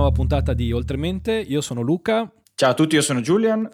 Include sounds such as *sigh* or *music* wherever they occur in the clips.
nuova puntata di Oltremente. Io sono Luca. Ciao a tutti, io sono Julian.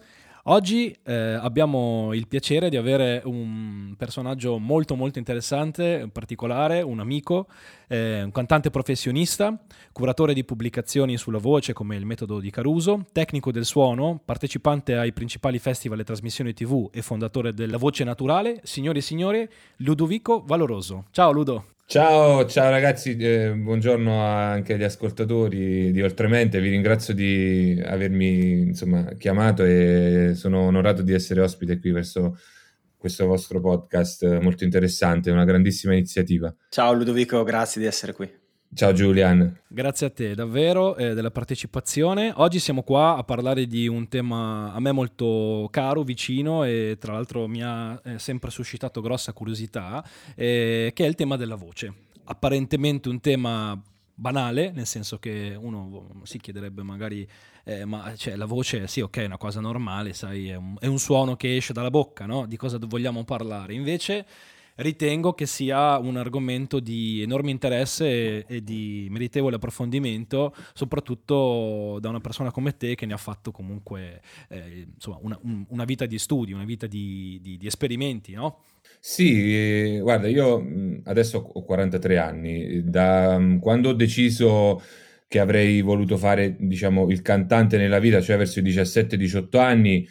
Oggi eh, abbiamo il piacere di avere un personaggio molto molto interessante, particolare, un amico, eh, un cantante professionista, curatore di pubblicazioni sulla voce come il metodo di Caruso, tecnico del suono, partecipante ai principali festival e trasmissioni TV e fondatore della Voce Naturale, signore e signori, Ludovico Valoroso. Ciao Ludo. Ciao, ciao ragazzi, eh, buongiorno anche agli ascoltatori di Oltremente, vi ringrazio di avermi insomma, chiamato e sono onorato di essere ospite qui verso questo vostro podcast molto interessante, una grandissima iniziativa. Ciao Ludovico, grazie di essere qui. Ciao Julian. Grazie a te davvero eh, della partecipazione. Oggi siamo qua a parlare di un tema a me molto caro, vicino e tra l'altro mi ha eh, sempre suscitato grossa curiosità, eh, che è il tema della voce. Apparentemente un tema banale, nel senso che uno si chiederebbe magari, eh, ma cioè, la voce sì, ok, è una cosa normale, sai, è un, è un suono che esce dalla bocca, no? Di cosa vogliamo parlare? Invece ritengo che sia un argomento di enorme interesse e, e, di meritevole approfondimento, soprattutto da una persona come te che ne ha fatto comunque eh, insomma, una, un, una, vita di studi, una vita di, di, di esperimenti, no? Sì, eh, guarda, io adesso ho 43 anni, da quando ho deciso che avrei voluto fare, diciamo, il cantante nella vita, cioè verso i 17-18 anni,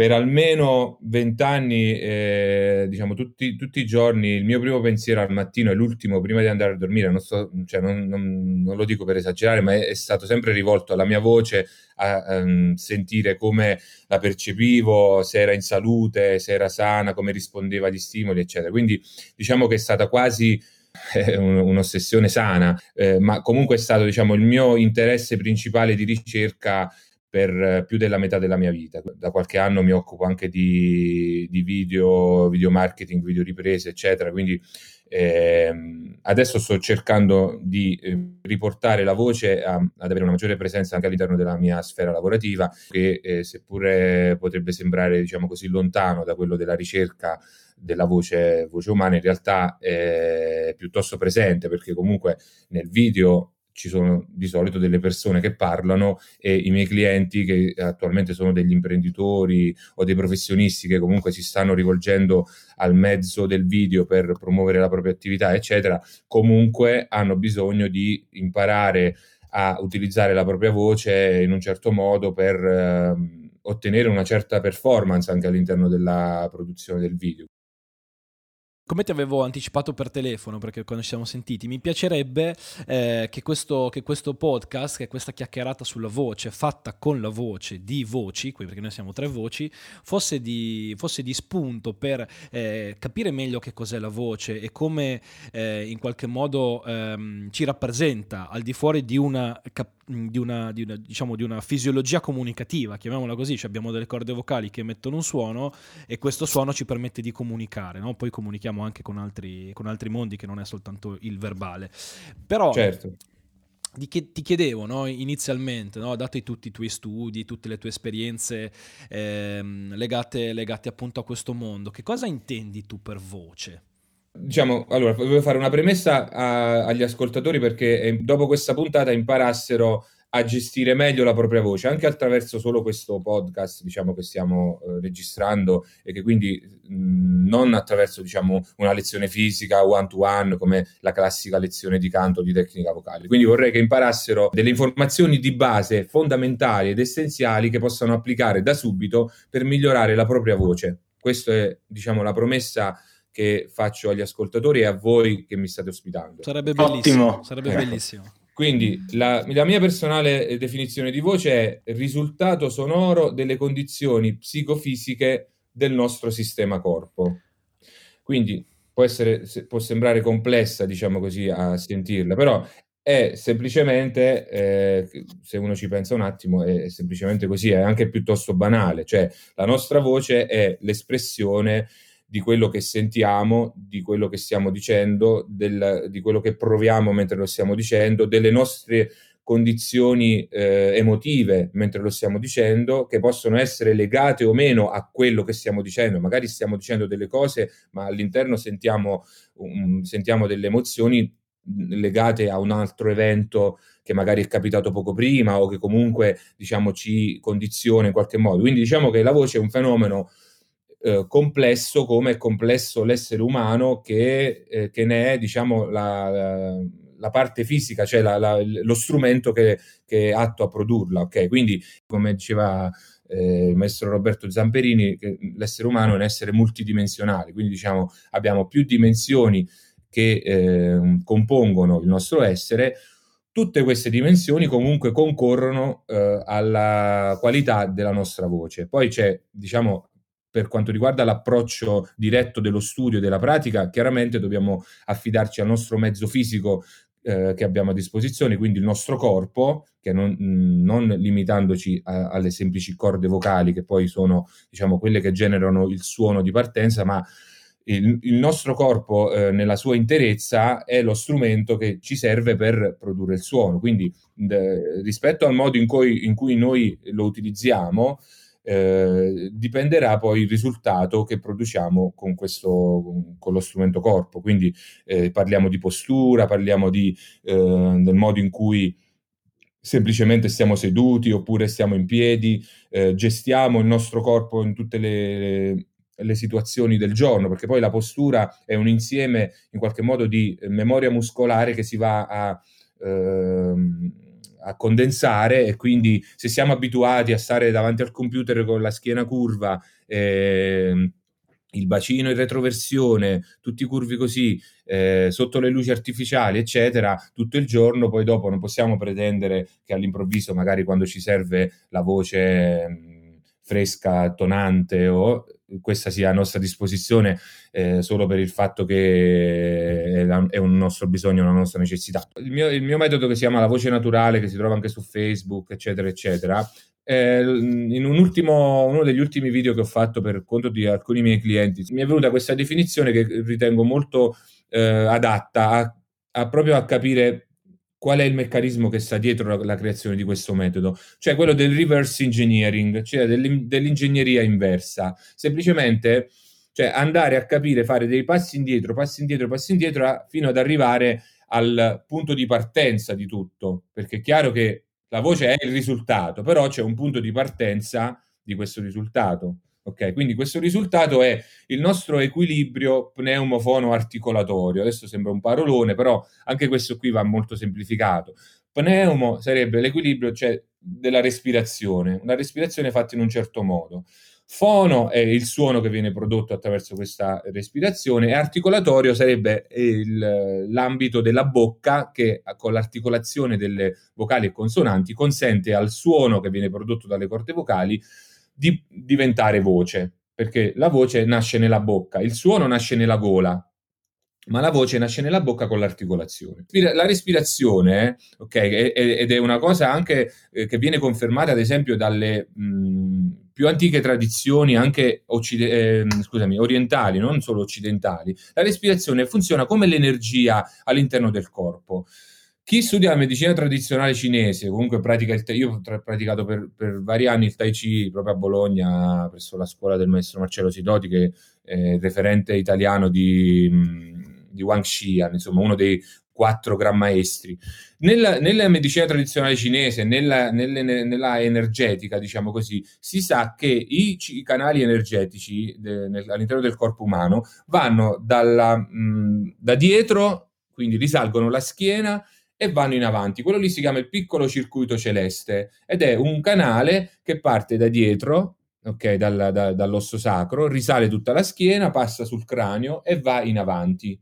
per almeno vent'anni, eh, diciamo tutti, tutti, i giorni, il mio primo pensiero al mattino e l'ultimo prima di andare a dormire, non, sto, cioè non, non, non lo dico per esagerare, ma è, è, stato sempre rivolto alla mia voce, a, a um, sentire come la percepivo, se era in salute, se era sana, come rispondeva agli stimoli, eccetera. Quindi diciamo che è stata quasi eh, un'ossessione sana, eh, ma comunque è stato diciamo, il mio interesse principale di ricerca per più della metà della mia vita. Da qualche anno mi occupo anche di, di video, video marketing, video riprese, eccetera. Quindi eh, adesso sto cercando di eh, riportare la voce a, ad avere una maggiore presenza anche all'interno della mia sfera lavorativa, che eh, seppure potrebbe sembrare, diciamo così, lontano da quello della ricerca della voce, voce umana, in realtà è piuttosto presente, perché comunque nel video ci sono di solito delle persone che parlano e i miei clienti che attualmente sono degli imprenditori o dei professionisti che comunque si stanno rivolgendo al mezzo del video per promuovere la propria attività, eccetera, comunque hanno bisogno di imparare a utilizzare la propria voce in un certo modo per eh, ottenere una certa performance anche all'interno della produzione del video come ti avevo anticipato per telefono, perché quando ci siamo sentiti, mi piacerebbe eh, che, questo, che, questo, podcast, che questa chiacchierata sulla voce, fatta con la voce di voci, perché noi siamo tre voci, fosse di, fosse di spunto per eh, capire meglio che cos'è la voce e come eh, in qualche modo ehm, ci rappresenta al di fuori di una di una, di, una, diciamo, di una, fisiologia comunicativa, chiamiamola così, cioè abbiamo delle corde vocali che emettono un suono e questo suono ci permette di comunicare, no? poi comunichiamo anche con altri, con altri, mondi che non è soltanto il verbale. Però certo. Di che ti chiedevo no, inizialmente, no, dato tutti i tuoi studi, tutte le tue esperienze ehm, legate, legate appunto a questo mondo, che cosa intendi tu per voce? Diciamo, allora, volevo fare una premessa a, agli ascoltatori perché eh, dopo questa puntata imparassero a gestire meglio la propria voce, anche attraverso solo questo podcast, diciamo, che stiamo eh, registrando e che quindi mh, non attraverso, diciamo, una lezione fisica one to one come la classica lezione di canto di tecnica vocale. Quindi vorrei che imparassero delle informazioni di base fondamentali ed essenziali che possano applicare da subito per migliorare la propria voce. Questa è, diciamo, la promessa che faccio agli ascoltatori e a voi che mi state ospitando. Sarebbe bellissimo. Ottimo. Sarebbe bellissimo. Quindi la, la, mia personale definizione di voce è risultato sonoro delle condizioni psicofisiche del nostro sistema corpo. Quindi può, essere, può sembrare complessa, diciamo così, a sentirla, però è semplicemente, eh, se uno ci pensa un attimo, è semplicemente così, è anche piuttosto banale, cioè la nostra voce è l'espressione di quello che sentiamo, di quello che stiamo dicendo, del, di quello che proviamo mentre lo stiamo dicendo, delle nostre condizioni eh, emotive mentre lo stiamo dicendo, che possono essere legate o meno a quello che stiamo dicendo. Magari stiamo dicendo delle cose, ma all'interno sentiamo, um, sentiamo delle emozioni legate a un altro evento che magari è capitato poco prima o che comunque diciamo, ci condiziona in qualche modo. Quindi diciamo che la voce è un fenomeno eh, complesso come è complesso l'essere umano che, eh, che ne è diciamo, la, la parte fisica, cioè la, la, lo strumento che, che, è atto a produrla. Okay? Quindi, come diceva eh, il maestro Roberto Zamperini, l'essere umano è un essere multidimensionale, quindi diciamo abbiamo più dimensioni che eh, compongono il nostro essere, tutte queste dimensioni comunque concorrono eh, alla qualità della nostra voce. Poi c'è, diciamo, per quanto riguarda l'approccio diretto dello studio e della pratica, chiaramente dobbiamo affidarci al nostro mezzo fisico eh, che abbiamo a disposizione, quindi il nostro corpo, che non, non limitandoci a, alle semplici corde vocali, che poi sono diciamo, quelle che generano il suono di partenza, ma il, il nostro corpo eh, nella sua interezza è lo strumento che ci serve per produrre il suono. Quindi d- rispetto al modo in cui, in cui noi lo utilizziamo, eh, dipenderà poi il risultato che produciamo con, questo, con lo strumento corpo. Quindi eh, parliamo di postura, parliamo di, eh, del modo in cui semplicemente stiamo seduti oppure stiamo in piedi, eh, gestiamo il nostro corpo in tutte le, le situazioni del giorno, perché poi la postura è un insieme in qualche modo di memoria muscolare che si va a, ehm, a condensare e quindi se siamo abituati a stare davanti al computer con la schiena curva, eh, il bacino in retroversione, tutti curvi così, eh, sotto le luci artificiali, eccetera, tutto il giorno, poi dopo non possiamo pretendere che all'improvviso, magari quando ci serve la voce fresca, tonante o questa sia a nostra disposizione eh, solo per il fatto che è un nostro bisogno, una nostra necessità. Il mio, il mio, metodo che si chiama la voce naturale, che si trova anche su Facebook, eccetera, eccetera, eh, in un ultimo, uno degli ultimi video che ho fatto per conto di alcuni miei clienti, mi è venuta questa definizione che ritengo molto eh, adatta a, a proprio a capire qual è il meccanismo che sta dietro la, la, creazione di questo metodo, cioè quello del reverse engineering, cioè dell'ingegneria inversa. Semplicemente cioè andare a capire, fare dei passi indietro, passi indietro, passi indietro fino ad arrivare al punto di partenza di tutto, perché è chiaro che la voce è il risultato, però c'è un punto di partenza di questo risultato. Ok, quindi questo risultato è il nostro equilibrio pneumofono-articolatorio. Adesso sembra un parolone, però anche questo qui va molto semplificato. Pneumo sarebbe l'equilibrio cioè, della respirazione, una respirazione fatta in un certo modo. Fono è il suono che viene prodotto attraverso questa respirazione e articolatorio sarebbe il, l'ambito della bocca che con l'articolazione delle vocali e consonanti consente al suono che viene prodotto dalle corde vocali di diventare voce, perché la voce nasce nella bocca, il suono nasce nella gola, ma la voce nasce nella bocca con l'articolazione. La respirazione, ok, ed è una cosa anche eh, che viene confermata, ad esempio, dalle mh, più antiche tradizioni, anche occide- eh, scusami, orientali, non solo occidentali. La respirazione funziona come l'energia all'interno del corpo. Chi studia la medicina tradizionale cinese, comunque pratica il tai, io ho praticato per, per, vari anni il Tai Chi proprio a Bologna, presso la scuola del maestro Marcello Sidoti, che è referente italiano di, di Wang Xian, insomma uno dei quattro gran maestri. Nella, nella medicina tradizionale cinese, nella, nelle, nella, energetica, diciamo così, si sa che i, i canali energetici de, nel, all'interno del corpo umano vanno dalla, mh, da dietro, quindi risalgono la schiena e vanno in avanti. Quello lì si chiama il piccolo circuito celeste ed è un canale che parte da dietro, ok, dal, da, dall'osso sacro, risale tutta la schiena, passa sul cranio e va in avanti.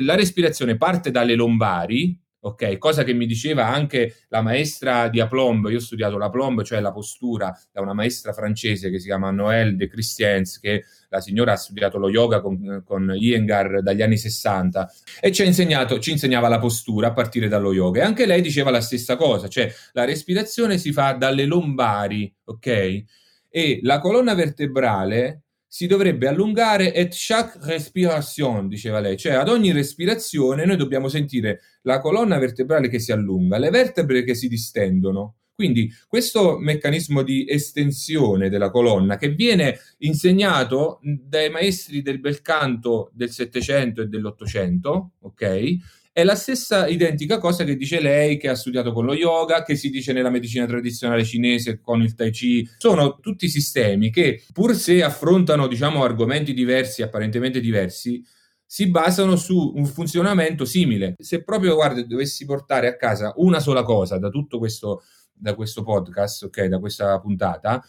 La respirazione parte dalle lombari, ok? Cosa che mi diceva anche la maestra di aplomb, io ho studiato l'aplomb, cioè la postura, da una maestra francese che si chiama Noël de Christiens, che la signora ha studiato lo yoga con, con Iyengar dagli anni 60 e ci ha insegnato, ci insegnava la postura a partire dallo yoga e anche lei diceva la stessa cosa, cioè la respirazione si fa dalle lombari, ok? E la colonna vertebrale si dovrebbe allungare et chaque respiration, diceva lei, cioè ad ogni respirazione noi dobbiamo sentire la colonna vertebrale che si allunga, le vertebre che si distendono. Quindi questo meccanismo di estensione della colonna che viene insegnato dai maestri del bel canto del Settecento e dell'Ottocento, ok? È la stessa identica cosa che dice lei che ha studiato con lo yoga, che si dice nella medicina tradizionale cinese con il tai chi. Sono tutti sistemi che pur se affrontano, diciamo, argomenti diversi, apparentemente diversi, si basano su un funzionamento simile. Se proprio, guarda, dovessi portare a casa una sola cosa da tutto questo, da questo podcast, ok, da questa puntata,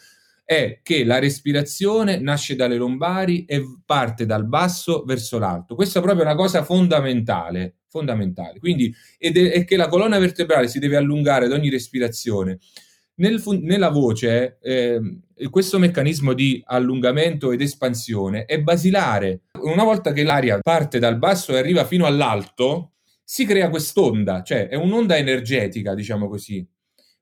è che la respirazione nasce dalle lombari e parte dal basso verso l'alto. Questa è proprio una cosa fondamentale, fondamentale. Quindi, ed è, è che la colonna vertebrale si deve allungare ad ogni respirazione. Nel, nella voce, eh, questo meccanismo di allungamento ed espansione è basilare. Una volta che l'aria parte dal basso e arriva fino all'alto, si crea quest'onda, cioè è un'onda energetica, diciamo così.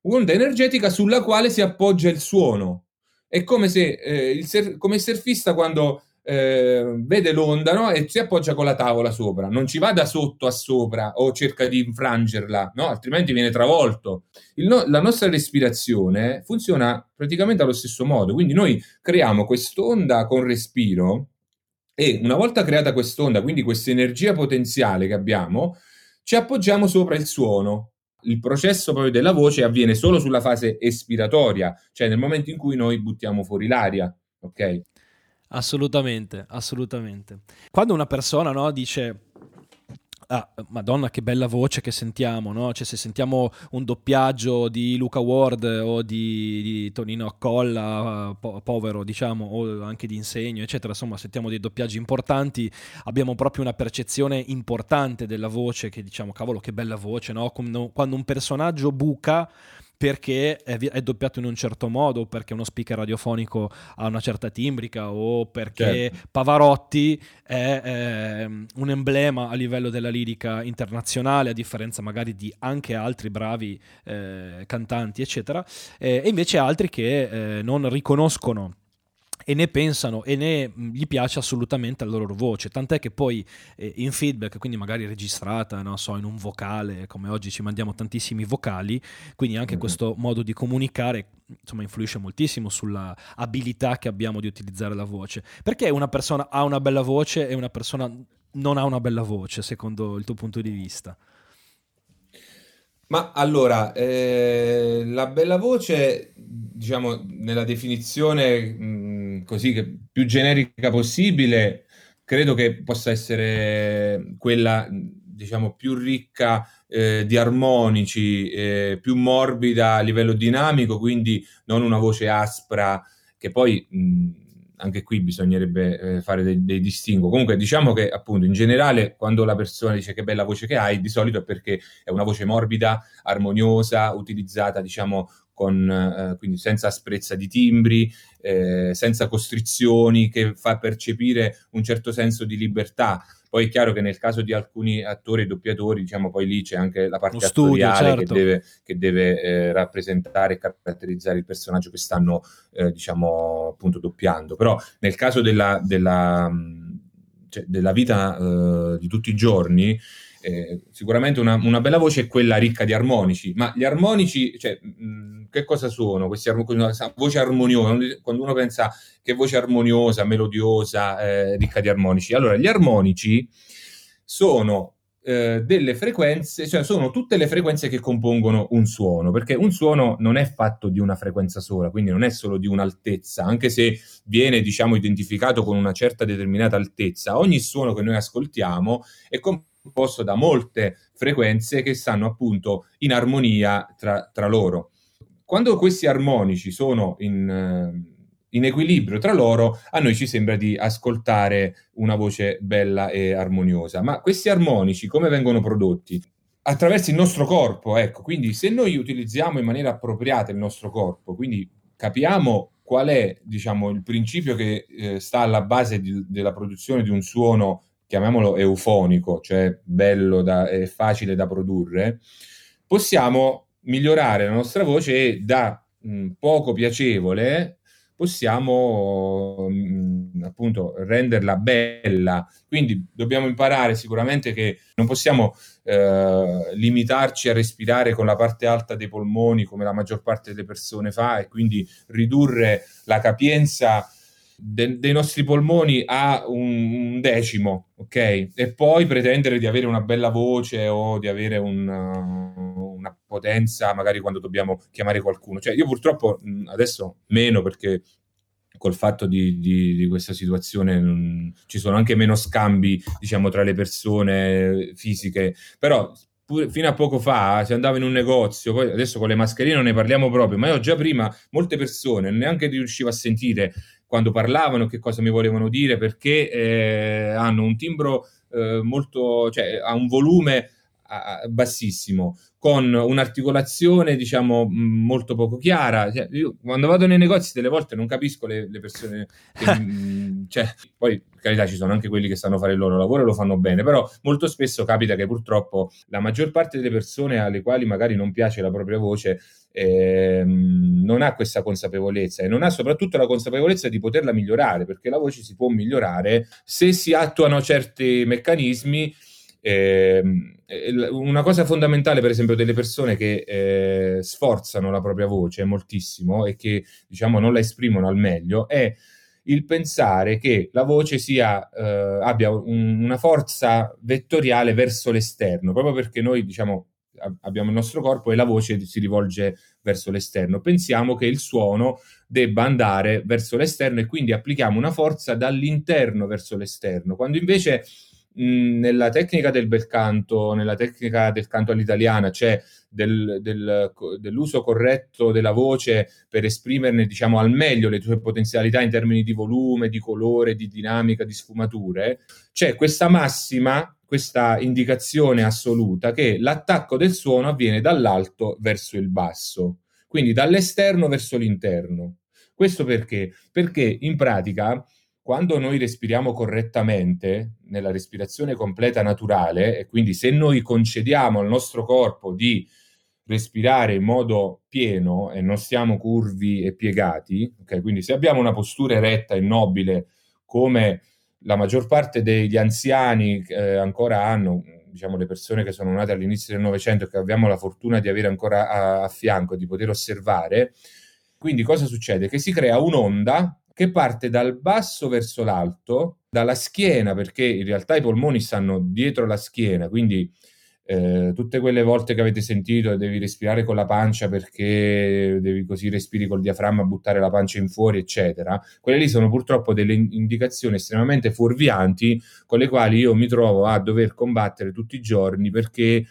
Un'onda energetica sulla quale si appoggia il suono. È come se eh, il, ser- come surfista quando eh, vede l'onda no? e si appoggia con la tavola sopra, non ci va da sotto a sopra o cerca di infrangerla, no? altrimenti viene travolto. No- la nostra respirazione funziona praticamente allo stesso modo, quindi noi creiamo quest'onda con respiro e una volta creata quest'onda, quindi questa energia potenziale che abbiamo, ci appoggiamo sopra il suono il processo proprio della voce avviene solo sulla fase espiratoria, cioè nel momento in cui noi buttiamo fuori l'aria, ok? Assolutamente, assolutamente. Quando una persona no, dice Ah, Madonna, che bella voce che sentiamo, no? Cioè, se sentiamo un doppiaggio di Luca Ward o di, di Tonino Accolla, po- povero, diciamo, o anche di Insegno, eccetera, insomma, sentiamo dei doppiaggi importanti, abbiamo proprio una percezione importante della voce che diciamo, cavolo, che bella voce, no? Quando un personaggio buca perché è, è, doppiato in un certo modo, perché uno speaker radiofonico ha una certa timbrica o perché certo. Pavarotti è eh, un emblema a livello della lirica internazionale, a differenza magari di anche altri bravi eh, cantanti, eccetera, eh, e invece altri che eh, non riconoscono e ne pensano e ne mm, gli piace assolutamente la loro voce, tant'è che poi eh, in feedback, quindi magari registrata, non so, in un vocale, come oggi ci mandiamo tantissimi vocali, quindi anche mm-hmm. questo modo di comunicare insomma influisce moltissimo sulla abilità che abbiamo di utilizzare la voce. Perché una persona ha una bella voce e una persona non ha una bella voce, secondo il tuo punto di vista? Ma allora, eh, la bella voce, diciamo, nella definizione mh, così che più generica possibile, credo che possa essere quella, diciamo, più ricca eh, di armonici, eh, più morbida a livello dinamico, quindi non una voce aspra che poi mh, anche qui bisognerebbe eh, fare dei, dei distinguo. Comunque diciamo che appunto in generale quando la persona dice che bella voce che hai, di solito è perché è una voce morbida, armoniosa, utilizzata diciamo con, eh, quindi senza asprezza di timbri, eh, senza costrizioni, che fa percepire un certo senso di libertà. Poi è chiaro che nel caso di alcuni attori e doppiatori, diciamo, poi lì c'è anche la parte studio, attoriale certo. che deve, che deve eh, rappresentare e caratterizzare il personaggio che stanno, eh, diciamo, appunto doppiando. Però nel caso della, della, cioè, della vita eh, di tutti i giorni, eh, sicuramente una, una, bella voce è quella ricca di armonici, ma gli armonici, cioè, mh, che cosa sono? Questi armonici, voce armoniosa, quando uno pensa che voce armoniosa, melodiosa, eh, ricca di armonici. Allora, gli armonici sono eh, delle frequenze, cioè sono tutte le frequenze che compongono un suono, perché un suono non è fatto di una frequenza sola, quindi non è solo di un'altezza, anche se viene, diciamo, identificato con una certa determinata altezza. Ogni suono che noi ascoltiamo è composto composto da molte frequenze che stanno appunto in armonia tra, tra loro. Quando questi armonici sono in, eh, in, equilibrio tra loro, a noi ci sembra di ascoltare una voce bella e armoniosa. Ma questi armonici come vengono prodotti? Attraverso il nostro corpo, ecco, quindi se noi utilizziamo in maniera appropriata il nostro corpo, quindi capiamo qual è, diciamo, il principio che eh, sta alla base di, della produzione di un suono chiamiamolo eufonico, cioè bello e facile da produrre, possiamo migliorare la nostra voce e da mh, poco piacevole possiamo mh, appunto renderla bella. Quindi dobbiamo imparare sicuramente che non possiamo eh, limitarci a respirare con la parte alta dei polmoni come la maggior parte delle persone fa e quindi ridurre la capienza de- dei nostri polmoni a un, decimo, ok? E poi pretendere di avere una bella voce o di avere un, uh, una potenza, magari quando dobbiamo chiamare qualcuno. Cioè, io purtroppo adesso meno perché col fatto di, di, di questa situazione mh, ci sono anche meno scambi, diciamo, tra le persone fisiche, però fino a poco fa si andava in un negozio, poi adesso con le mascherine non ne parliamo proprio, ma io già prima molte persone neanche riuscivo a sentire quando parlavano che cosa mi volevano dire perché eh, hanno un timbro eh, molto, cioè ha un volume a, bassissimo con un'articolazione diciamo molto poco chiara. Cioè, io quando vado nei negozi delle volte non capisco le, le persone che, *laughs* mh, cioè, poi per carità ci sono anche quelli che sanno fare il loro lavoro e lo fanno bene però molto spesso capita che purtroppo la maggior parte delle persone alle quali magari non piace la propria voce eh, non ha questa consapevolezza e non ha soprattutto la consapevolezza di poterla migliorare perché la voce si può migliorare se si attuano certi meccanismi eh, una cosa fondamentale, per esempio, delle persone che eh, sforzano la propria voce moltissimo e che diciamo non la esprimono al meglio è il pensare che la voce sia, eh, abbia un, una forza vettoriale verso l'esterno, proprio perché noi diciamo abbiamo il nostro corpo e la voce si rivolge verso l'esterno. Pensiamo che il suono debba andare verso l'esterno e quindi applichiamo una forza dall'interno verso l'esterno, quando invece nella tecnica del bel canto, nella tecnica del canto all'italiana, c'è del, del, dell'uso corretto della voce per esprimerne, diciamo, al meglio le tue potenzialità in termini di volume, di colore, di dinamica, di sfumature, c'è questa massima, questa indicazione assoluta che l'attacco del suono avviene dall'alto verso il basso, quindi dall'esterno verso l'interno. Questo perché? Perché in pratica quando noi respiriamo correttamente, nella respirazione completa naturale, e quindi se noi concediamo al nostro corpo di respirare in modo pieno e non siamo curvi e piegati, okay? quindi se abbiamo una postura eretta e nobile come la maggior parte degli anziani eh, ancora hanno, diciamo le persone che sono nate all'inizio del Novecento e che abbiamo la fortuna di avere ancora a, a fianco, di poter osservare, quindi cosa succede? Che si crea un'onda che parte dal basso verso l'alto, dalla schiena, perché in realtà i polmoni stanno dietro la schiena, quindi eh, tutte quelle volte che avete sentito devi respirare con la pancia perché devi così respiri col diaframma, buttare la pancia in fuori, eccetera. Quelle lì sono purtroppo delle indicazioni estremamente fuorvianti con le quali io mi trovo a dover combattere tutti i giorni perché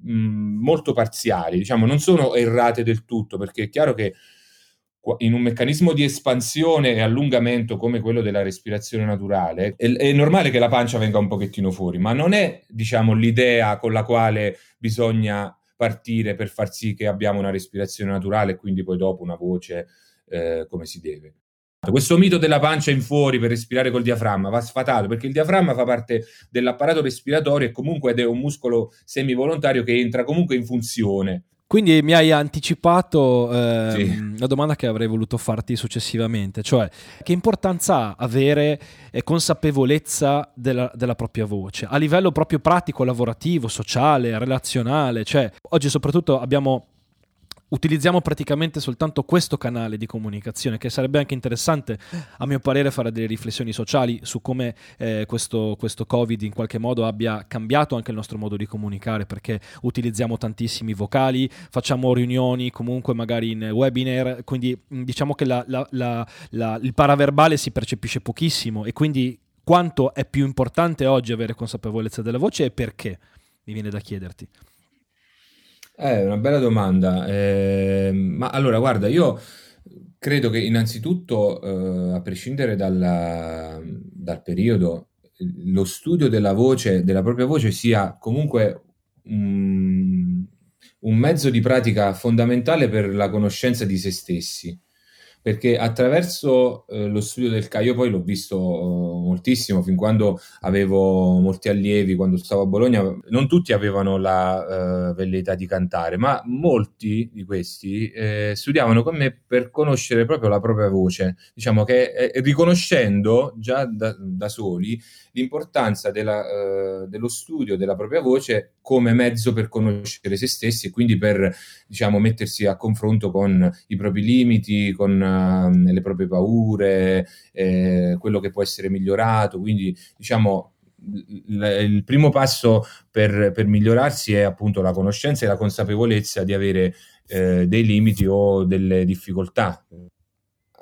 mh, molto parziali, diciamo, non sono errate del tutto, perché è chiaro che in un meccanismo di espansione e allungamento come quello della respirazione naturale, è, è, normale che la pancia venga un pochettino fuori, ma non è, diciamo, l'idea con la quale bisogna partire per far sì che abbiamo una respirazione naturale e quindi poi dopo una voce eh, come si deve. Questo mito della pancia in fuori per respirare col diaframma va sfatato perché il diaframma fa parte dell'apparato respiratorio e comunque è un muscolo semivolontario che entra comunque in funzione quindi mi hai anticipato eh, sì. la domanda che avrei voluto farti successivamente, cioè che importanza ha avere eh, consapevolezza della, della, propria voce a livello proprio pratico, lavorativo, sociale, relazionale, cioè oggi soprattutto abbiamo utilizziamo praticamente soltanto questo canale di comunicazione, che sarebbe anche interessante, a mio parere, fare delle riflessioni sociali su come eh, questo, questo, Covid in qualche modo abbia cambiato anche il nostro modo di comunicare, perché utilizziamo tantissimi vocali, facciamo riunioni comunque magari in webinar, quindi mm, diciamo che la, la, la, il paraverbale si percepisce pochissimo e quindi quanto è più importante oggi avere consapevolezza della voce e perché, mi viene da chiederti. È una bella domanda. Eh, ma allora, guarda, io credo che innanzitutto, eh, a prescindere dalla- dal periodo, lo studio della voce, della propria voce sia comunque un, un mezzo di pratica fondamentale per la conoscenza di se stessi perché attraverso eh, lo studio del Caio poi l'ho visto eh, moltissimo fin quando avevo molti allievi, quando stavo a Bologna, non tutti avevano la uh, velleità di cantare, ma molti di questi eh, studiavano con me per conoscere proprio la propria voce, diciamo che eh, riconoscendo già da, da soli l'importanza della, dello studio della propria voce come mezzo per conoscere se stessi e quindi per diciamo, mettersi a confronto con i propri limiti, con uh, le proprie paure, eh, quello che può essere migliorato. Quindi diciamo il primo passo per, per, migliorarsi è appunto la conoscenza e la consapevolezza di avere eh, dei limiti o delle difficoltà.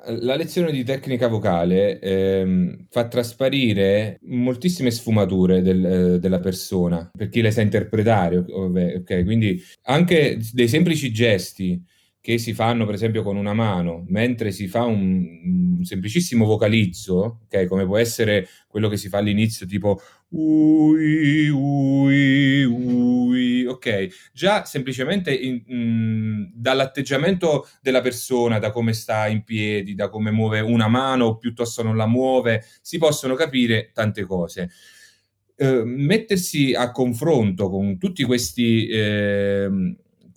La lezione di tecnica vocale ehm, fa trasparire moltissime sfumature del, eh, della persona per chi le sa interpretare, ok? Quindi anche dei semplici gesti che si fanno per esempio con una mano, mentre si fa un, un semplicissimo vocalizzo, okay, come può essere quello che si fa all'inizio, tipo ui, ui, ui, ok, già semplicemente in, mh, dall'atteggiamento della persona, da come sta in piedi, da come muove una mano o piuttosto non la muove, si possono capire tante cose. Uh, mettersi a confronto con tutti questi eh,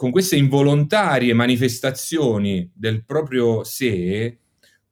con queste involontarie manifestazioni del proprio sé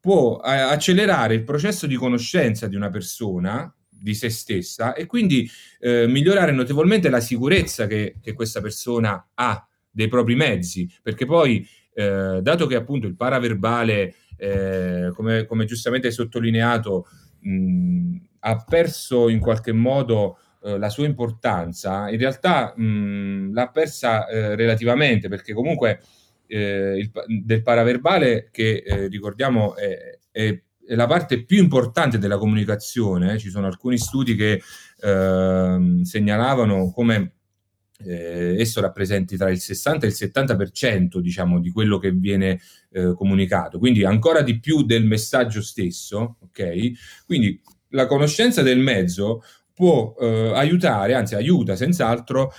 può eh, accelerare il processo di conoscenza di una persona, di se stessa, e quindi eh, migliorare notevolmente la sicurezza che, che, questa persona ha dei propri mezzi, perché poi, eh, dato che appunto il paraverbale, eh, come, come, giustamente hai sottolineato, mh, ha perso in qualche modo eh, la sua importanza, in realtà mh, l'ha persa eh, relativamente, perché comunque eh, il, del paraverbale, che eh, ricordiamo è, è, è, la parte più importante della comunicazione, ci sono alcuni studi che ehm, segnalavano come eh, esso rappresenti tra il 60 e il 70% diciamo, di quello che viene eh, comunicato, quindi ancora di più del messaggio stesso, ok? Quindi la conoscenza del mezzo può eh, aiutare, anzi aiuta senz'altro,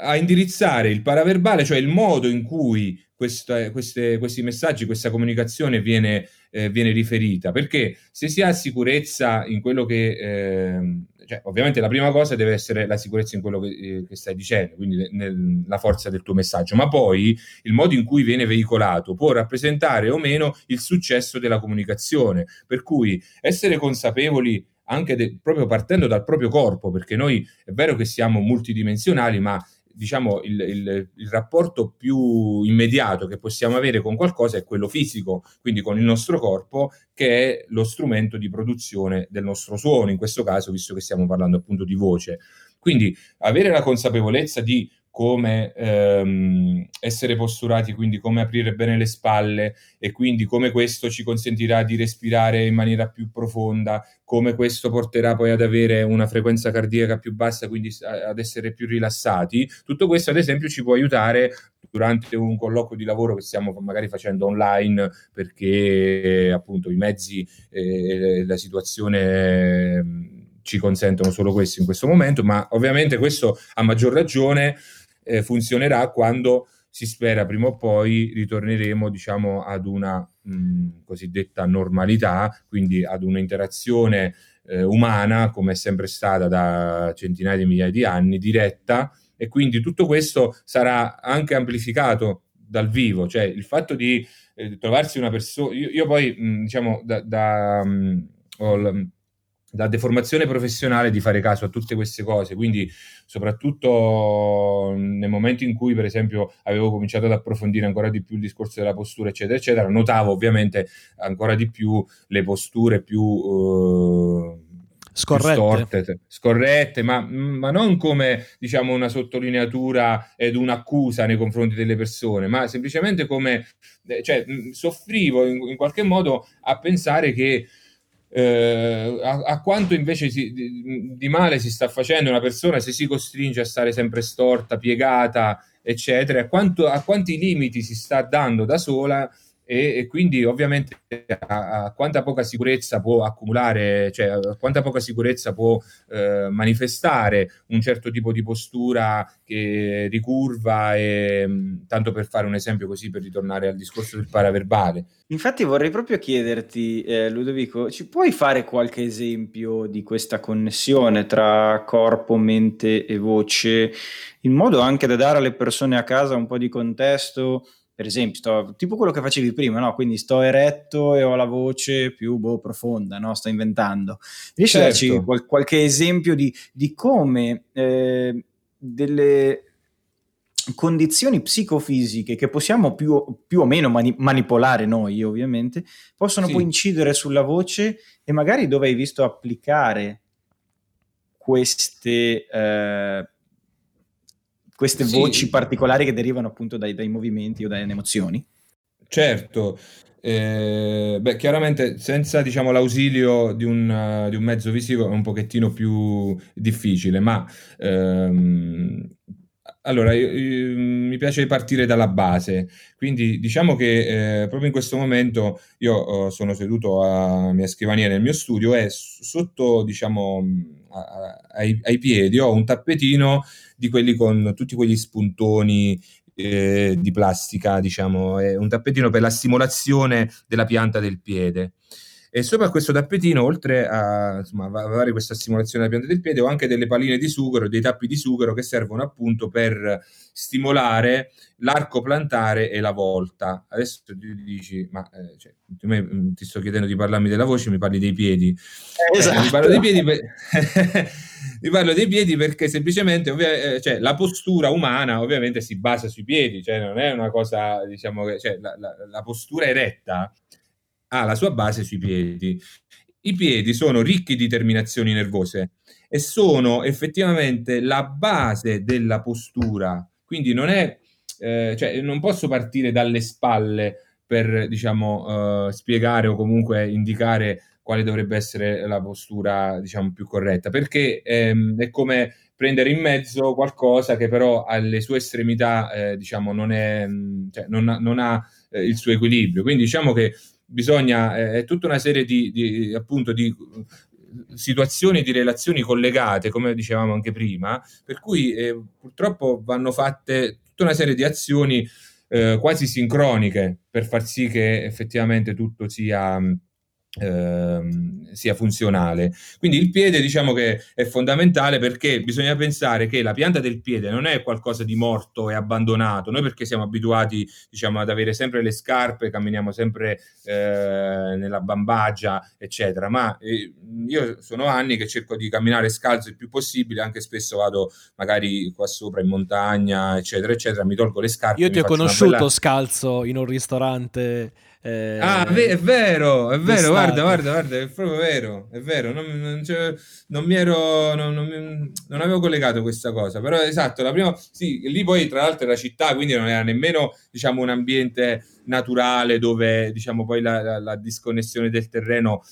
a indirizzare il paraverbale, cioè il modo in cui questa, queste, questi messaggi, questa comunicazione viene, eh, viene, riferita. Perché se si ha sicurezza in quello che... Eh, cioè, ovviamente la prima cosa deve essere la sicurezza in quello che, eh, che stai dicendo, quindi nel, la forza del tuo messaggio, ma poi il modo in cui viene veicolato può rappresentare o meno il successo della comunicazione. Per cui essere consapevoli anche de- proprio partendo dal proprio corpo, perché noi è vero che siamo multidimensionali, ma diciamo il, il, il, rapporto più immediato che possiamo avere con qualcosa è quello fisico, quindi con il nostro corpo, che è lo strumento di produzione del nostro suono, in questo caso, visto che stiamo parlando appunto di voce. Quindi avere la consapevolezza di come ehm, essere posturati, quindi come aprire bene le spalle e quindi come questo ci consentirà di respirare in maniera più profonda, come questo porterà poi ad avere una frequenza cardiaca più bassa, quindi ad essere più rilassati. Tutto questo, ad esempio, ci può aiutare durante un colloquio di lavoro che stiamo magari facendo online perché appunto i mezzi e la situazione ci consentono solo questo in questo momento, ma ovviamente questo a maggior ragione eh, funzionerà quando si spera prima o poi ritorneremo diciamo ad una mh, cosiddetta normalità, quindi ad un'interazione eh, umana come è sempre stata da centinaia di migliaia di anni, diretta. E quindi tutto questo sarà anche amplificato dal vivo, cioè il fatto di eh, trovarsi una persona, io, io, poi mh, diciamo da, da mh, ho la deformazione professionale di fare caso a tutte queste cose, quindi soprattutto nel momento in cui per esempio avevo cominciato ad approfondire ancora di più il discorso della postura eccetera eccetera, notavo ovviamente ancora di più le posture più... Uh, scorrette. Storte, scorrette, ma, ma, non come diciamo una sottolineatura ed un'accusa nei confronti delle persone, ma semplicemente come eh, cioè, soffrivo in, in qualche modo a pensare che eh, a, a, quanto invece si, di, di, male si sta facendo una persona se si costringe a stare sempre storta, piegata, eccetera, a, quanto, a quanti limiti si sta dando da sola e, e quindi ovviamente a, a, quanta poca sicurezza può accumulare, cioè a quanta poca sicurezza può eh, manifestare un certo tipo di postura che ricurva, e, mm, tanto per fare un esempio così per ritornare al discorso del paraverbale. Infatti vorrei proprio chiederti, eh, Ludovico, ci puoi fare qualche esempio di questa connessione tra corpo, mente e voce, in modo anche da dare alle persone a casa un po' di contesto? Per esempio, sto, tipo quello che facevi prima, no? Quindi sto eretto e ho la voce più boh, profonda, no? Sto inventando. Riesci certo. a darci certo. qual- qualche esempio di, di come eh, delle condizioni psicofisiche che possiamo più, più o meno mani- manipolare noi, ovviamente, possono sì. poi incidere sulla voce e magari dove hai visto applicare queste, eh, queste sì. voci particolari che derivano appunto dai, dai movimenti o dalle emozioni? Certo, eh, beh, chiaramente senza diciamo, l'ausilio di un, uh, di un, mezzo visivo è un pochettino più difficile, ma ehm, allora io, io, mi piace partire dalla base, quindi diciamo che eh, proprio in questo momento io uh, sono seduto a mia scrivania nel mio studio e sotto diciamo ai, ai piedi ho un tappetino di quelli con tutti quegli spuntoni eh, di plastica, diciamo, è un tappetino per la stimolazione della pianta del piede. E sopra questo tappetino, oltre a insomma, avere questa stimolazione della pianta del piede, ho anche delle palline di sughero, dei tappi di sughero che servono appunto per stimolare l'arco plantare e la volta. Adesso tu dici, ma eh, cioè, me, ti sto chiedendo di parlarmi della voce, mi parli dei piedi. Esatto. Eh, mi parlo dei piedi per... *laughs* vi parlo dei piedi perché semplicemente ovvia- eh, cioè, la postura umana ovviamente si basa sui piedi, cioè non è una cosa, diciamo, che, cioè, la, la, la postura eretta ha la sua base sui piedi. I piedi sono ricchi di terminazioni nervose e sono effettivamente la base della postura, quindi non è, eh, cioè, non posso partire dalle spalle per, diciamo, uh, spiegare o comunque indicare quale dovrebbe essere la postura, diciamo, più corretta, perché ehm, è come prendere in mezzo qualcosa che però alle sue estremità, eh, diciamo, non, è, cioè, non, non ha eh, il suo equilibrio. Quindi diciamo che bisogna, è tutta una serie di, di, appunto, di situazioni, di relazioni collegate, come dicevamo anche prima, per cui eh, purtroppo vanno fatte tutta una serie di azioni eh, quasi sincroniche per far sì che effettivamente tutto sia Ehm, sia funzionale. Quindi il piede diciamo che è fondamentale perché bisogna pensare che la pianta del piede non è qualcosa di morto e abbandonato, noi perché siamo abituati diciamo ad avere sempre le scarpe, camminiamo sempre eh, nella bambagia, eccetera, ma eh, io sono anni che cerco di camminare scalzo il più possibile, anche spesso vado magari qua sopra in montagna, eccetera, eccetera, mi tolgo le scarpe. Io ti ho conosciuto bella... scalzo in un ristorante eh, ah, è vero, è vero, guarda, guarda, guarda, è proprio vero, è vero, non, non, cioè, non mi ero, non, non, avevo collegato questa cosa, però esatto, la prima, sì, lì poi tra l'altro è la città, quindi non era nemmeno, diciamo, un ambiente naturale dove, diciamo, poi la, la, la disconnessione del terreno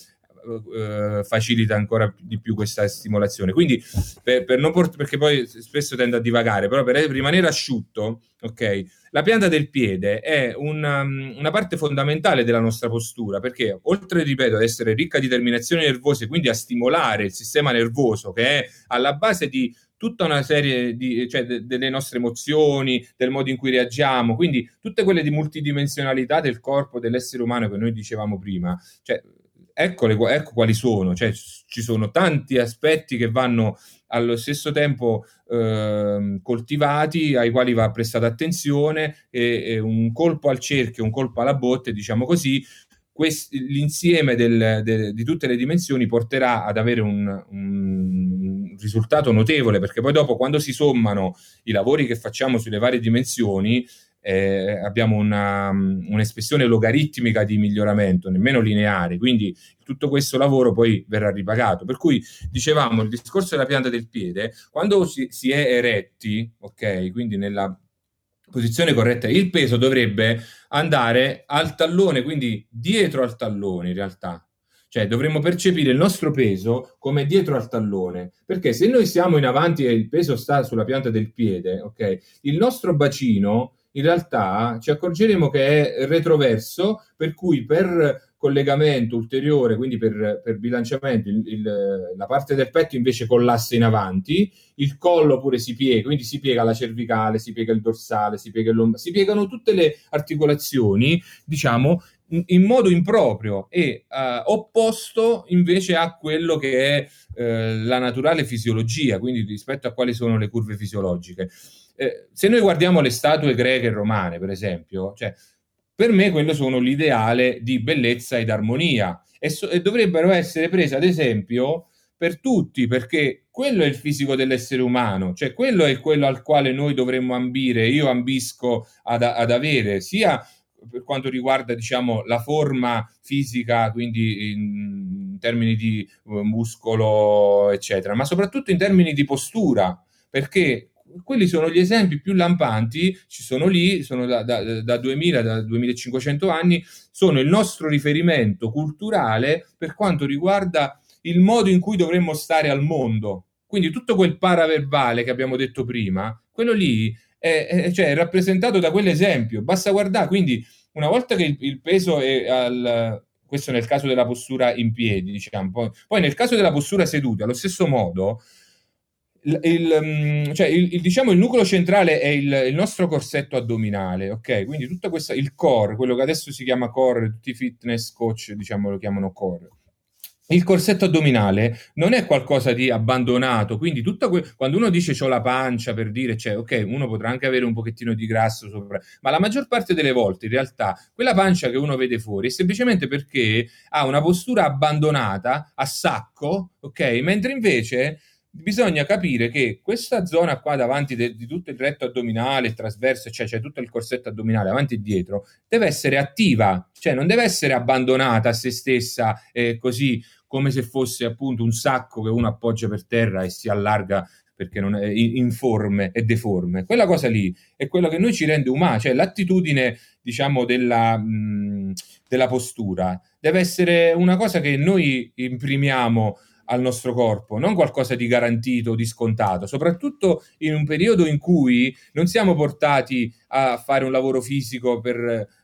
eh, facilita ancora di più questa stimolazione. Quindi, per, per non port- perché poi spesso tende a divagare, però per rimanere asciutto, ok, la pianta del piede è una, um, una parte fondamentale della nostra postura perché, oltre, ripeto, ad essere ricca di terminazioni nervose, quindi a stimolare il sistema nervoso che è alla base di tutta una serie di, cioè, de, delle nostre emozioni, del modo in cui reagiamo, quindi tutte quelle di multidimensionalità del corpo dell'essere umano che noi dicevamo prima, cioè eccole, ecco quali sono, cioè ci sono tanti aspetti che vanno allo stesso tempo eh, coltivati, ai quali va prestata attenzione e, e, un colpo al cerchio, un colpo alla botte, diciamo così, quest- l'insieme del, de- di tutte le dimensioni porterà ad avere un, un risultato notevole, perché poi dopo quando si sommano i lavori che facciamo sulle varie dimensioni, eh, abbiamo una, un'espressione logaritmica di miglioramento, nemmeno lineare, quindi tutto questo lavoro poi verrà ripagato. Per cui dicevamo il discorso della pianta del piede, quando si, si è eretti, ok, quindi nella posizione corretta, il peso dovrebbe andare al tallone, quindi dietro al tallone in realtà. Cioè dovremmo percepire il nostro peso come dietro al tallone, perché se noi siamo in avanti e il peso sta sulla pianta del piede, ok, il nostro bacino in realtà ci accorgeremo che è retroverso, per cui per collegamento ulteriore, quindi per, per bilanciamento, il, il, la parte del petto invece collassa in avanti, il collo pure si piega, quindi si piega la cervicale, si piega il dorsale, si piega il lombare, si piegano tutte le articolazioni, diciamo, in, modo improprio e uh, opposto invece a quello che è uh, la naturale fisiologia, quindi rispetto a quali sono le curve fisiologiche. Eh, se noi guardiamo le statue greche e romane, per esempio, cioè, per me quello sono l'ideale di bellezza ed armonia e, so- e dovrebbero essere prese ad esempio per tutti, perché quello è il fisico dell'essere umano, cioè quello è quello al quale noi dovremmo ambire, io ambisco ad, ad avere, sia per quanto riguarda diciamo la forma fisica, quindi in, in termini di uh, muscolo, eccetera, ma soprattutto in termini di postura, perché quelli sono gli esempi più lampanti, ci sono lì, sono da, da, da 2000, da 2500 anni, sono il nostro riferimento culturale per quanto riguarda il modo in cui dovremmo stare al mondo. Quindi tutto quel paraverbale che abbiamo detto prima, quello lì è, cioè, è rappresentato da quell'esempio. Basta guardare, quindi una volta che il, il peso è al, questo nel caso della postura in piedi, diciamo. Poi, nel caso della postura seduta, allo stesso modo, il, il, mm, cioè il, diciamo il nucleo centrale è il, nostro corsetto addominale, ok? Quindi tutto questo, il core, quello che adesso si chiama core, tutti i fitness coach diciamo lo chiamano core. Il corsetto addominale non è qualcosa di abbandonato, quindi que- quando uno dice ho la pancia per dire, cioè, ok, uno potrà anche avere un pochettino di grasso sopra, ma la maggior parte delle volte in realtà quella pancia che uno vede fuori è semplicemente perché ha una postura abbandonata, a sacco, ok? Mentre invece bisogna capire che questa zona qua davanti de, di tutto il retto addominale, il trasverso, cioè c'è tutto il corsetto addominale avanti e dietro, deve essere attiva, cioè non deve essere abbandonata a se stessa eh, così come se fosse appunto un sacco che uno appoggia per terra e si allarga perché non è informe e deforme. Quella cosa lì è quello che noi ci rende umani, cioè l'attitudine, diciamo, della, mh, della postura deve essere una cosa che noi imprimiamo al nostro corpo, non qualcosa di garantito, di scontato, soprattutto in un periodo in cui non siamo portati a fare un lavoro fisico per,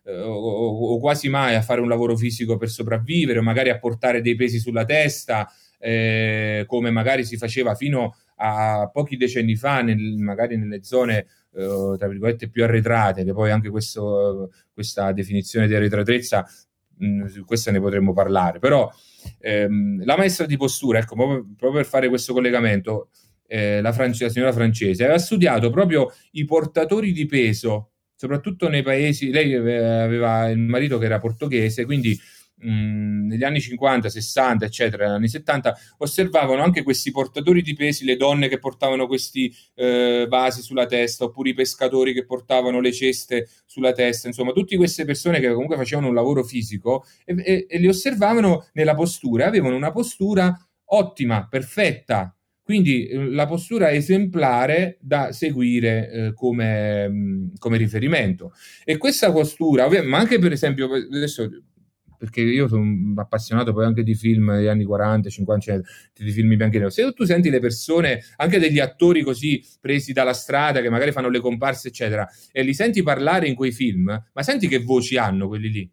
eh, o, o, quasi mai a fare un lavoro fisico per sopravvivere, o magari a portare dei pesi sulla testa, eh, come magari si faceva fino a pochi decenni fa, nel, magari nelle zone eh, tra virgolette più arretrate, che poi anche questo, questa definizione di arretratezza, mh, su questa ne potremmo parlare, però ehm, la maestra di postura, ecco, proprio, proprio per fare questo collegamento, eh, la, france, la signora francese, aveva studiato proprio i portatori di peso, soprattutto nei paesi, lei aveva il marito che era portoghese, quindi negli anni 50, 60, eccetera, negli anni 70, osservavano anche questi portatori di pesi, le donne che portavano questi eh, vasi sulla testa, oppure i pescatori che portavano le ceste sulla testa, insomma, tutte queste persone che comunque facevano un lavoro fisico e, e, e li osservavano nella postura, avevano una postura ottima, perfetta, quindi eh, la postura esemplare da seguire eh, come, come, riferimento. E questa postura, ma anche per esempio, adesso perché io sono appassionato poi anche di film degli anni 40, 50, cioè, di film bianchi e nero. Se tu senti le persone, anche degli attori così presi dalla strada, che magari fanno le comparse, eccetera, e li senti parlare in quei film, ma senti che voci hanno quelli lì?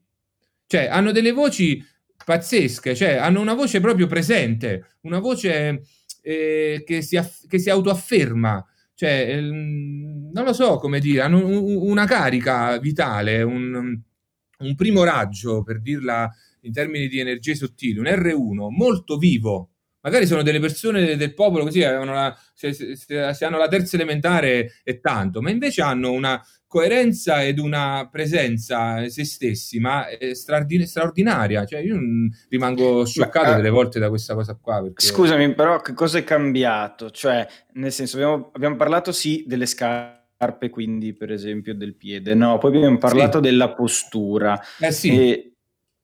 Cioè, hanno delle voci pazzesche, cioè hanno una voce proprio presente, una voce eh, che, si aff- che si autoafferma cioè, ehm, non lo so come dire, hanno un, una carica vitale, un, un primo raggio, per dirla in termini di energie sottili, un R1 molto vivo. Magari sono delle persone del popolo così, la, se, se, se, hanno la terza elementare e tanto, ma invece hanno una coerenza ed una presenza se stessi, ma straordinaria. Cioè, io rimango scioccato ma, delle volte da questa cosa qua. Perché... Scusami, però che cosa è cambiato? Cioè, nel senso, abbiamo, abbiamo parlato sì delle scale scarpe, quindi per esempio del piede. No, poi abbiamo parlato sì. della postura. Eh sì. E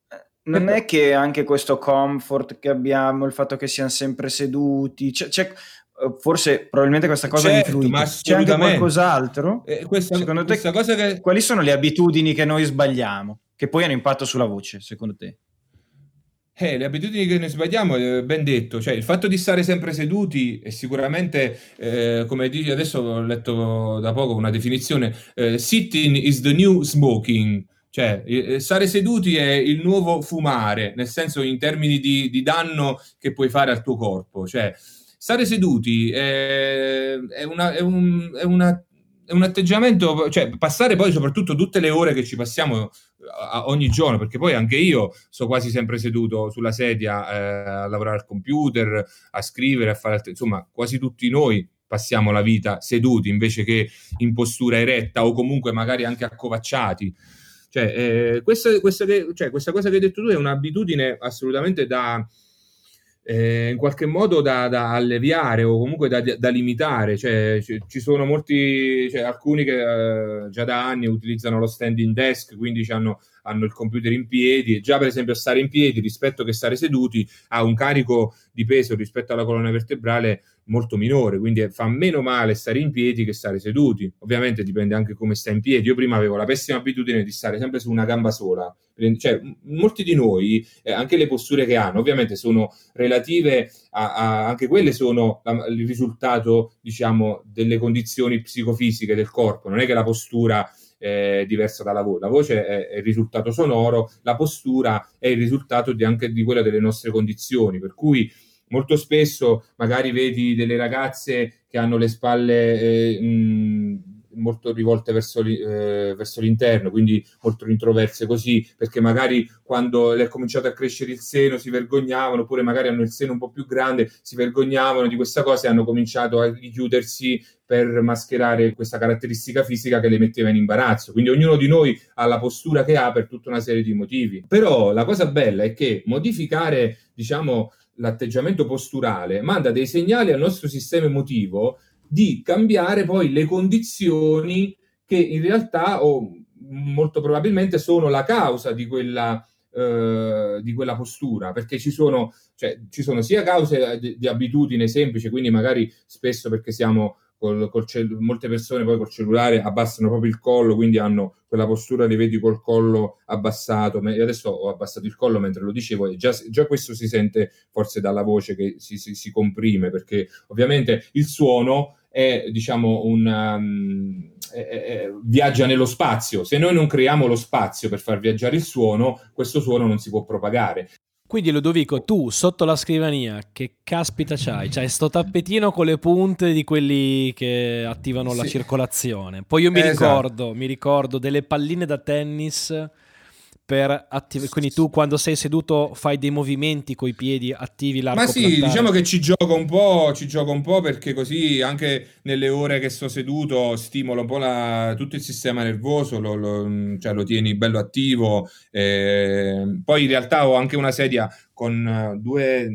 eh, non è che anche questo comfort che abbiamo, il fatto che siamo sempre seduti, c'è, c'è eh, forse probabilmente questa cosa certo, influisce. Ma c'è anche qualcos'altro? Eh, questa, secondo te, che... quali sono le abitudini che noi sbagliamo, che poi hanno impatto sulla voce, secondo te? Eh, le abitudini che noi sbagliamo, eh, ben detto, cioè il fatto di stare sempre seduti è sicuramente, eh, come dici adesso ho letto da poco una definizione, eh, sitting is the new smoking, cioè eh, stare seduti è il nuovo fumare, nel senso in termini di, di danno che puoi fare al tuo corpo, cioè stare seduti è, è, una, è, un, è una è un atteggiamento, cioè passare poi soprattutto tutte le ore che ci passiamo ogni giorno, perché poi anche io sto quasi sempre seduto sulla sedia eh, a lavorare al computer, a scrivere, a fare, insomma, quasi tutti noi passiamo la vita seduti invece che in postura eretta o comunque magari anche accovacciati. Cioè, eh, questa, questa, che, cioè, questa cosa che hai detto tu è un'abitudine assolutamente da, eh, in qualche modo da, da, alleviare o comunque da, da limitare. Cioè, c- ci sono molti, cioè, alcuni che eh, già da anni utilizzano lo standing desk, quindi hanno, hanno, il computer in piedi. E già, per esempio, stare in piedi rispetto che stare seduti ha un carico di peso rispetto alla colonna vertebrale molto minore, quindi fa meno male stare in piedi che stare seduti. Ovviamente dipende anche come stai in piedi. Io prima avevo la pessima abitudine di stare sempre su una gamba sola. Cioè, molti di noi, eh, anche le posture che hanno, ovviamente sono relative a, a anche quelle sono la, il risultato, diciamo, delle condizioni psicofisiche del corpo. Non è che la postura è diversa dalla voce. La voce è, è, il risultato sonoro, la postura è il risultato di, anche di quella delle nostre condizioni. Per cui molto spesso magari vedi delle ragazze che hanno le spalle eh, mh, molto rivolte verso, eh, verso, l'interno, quindi molto introverse così, perché magari quando è cominciato a crescere il seno si vergognavano, oppure magari hanno il seno un po' più grande, si vergognavano di questa cosa e hanno cominciato a richiudersi per mascherare questa caratteristica fisica che le metteva in imbarazzo. Quindi ognuno di noi ha la postura che ha per tutta una serie di motivi. Però la cosa bella è che modificare, diciamo, l'atteggiamento posturale manda dei segnali al nostro sistema emotivo di cambiare poi le condizioni che in realtà o molto probabilmente sono la causa di quella, eh, di quella postura, perché ci sono, cioè, ci sono sia cause di, di abitudine semplice, quindi magari spesso perché siamo col, col cell- molte persone poi col cellulare abbassano proprio il collo, quindi hanno quella postura, li vedi col collo abbassato. Io adesso ho abbassato il collo mentre lo dicevo e già, già questo si sente forse dalla voce che si, si, si comprime, perché ovviamente il suono è, diciamo, un... Um, viaggia nello spazio. Se noi non creiamo lo spazio per far viaggiare il suono, questo suono non si può propagare. Quindi Ludovico, tu sotto la scrivania, che caspita c'hai? C'hai sto tappetino con le punte di quelli che attivano sì. la circolazione. Poi io mi esatto. ricordo, mi ricordo delle palline da tennis per attivare. Quindi tu quando sei seduto fai dei movimenti coi piedi, attivi l'arco Ma sì, plantare. diciamo che ci gioco un po', ci gioco un po' perché così anche nelle ore che sto seduto stimolo un po' la, tutto il sistema nervoso, lo, lo, cioè lo tieni bello attivo. Eh, poi in realtà ho anche una sedia con due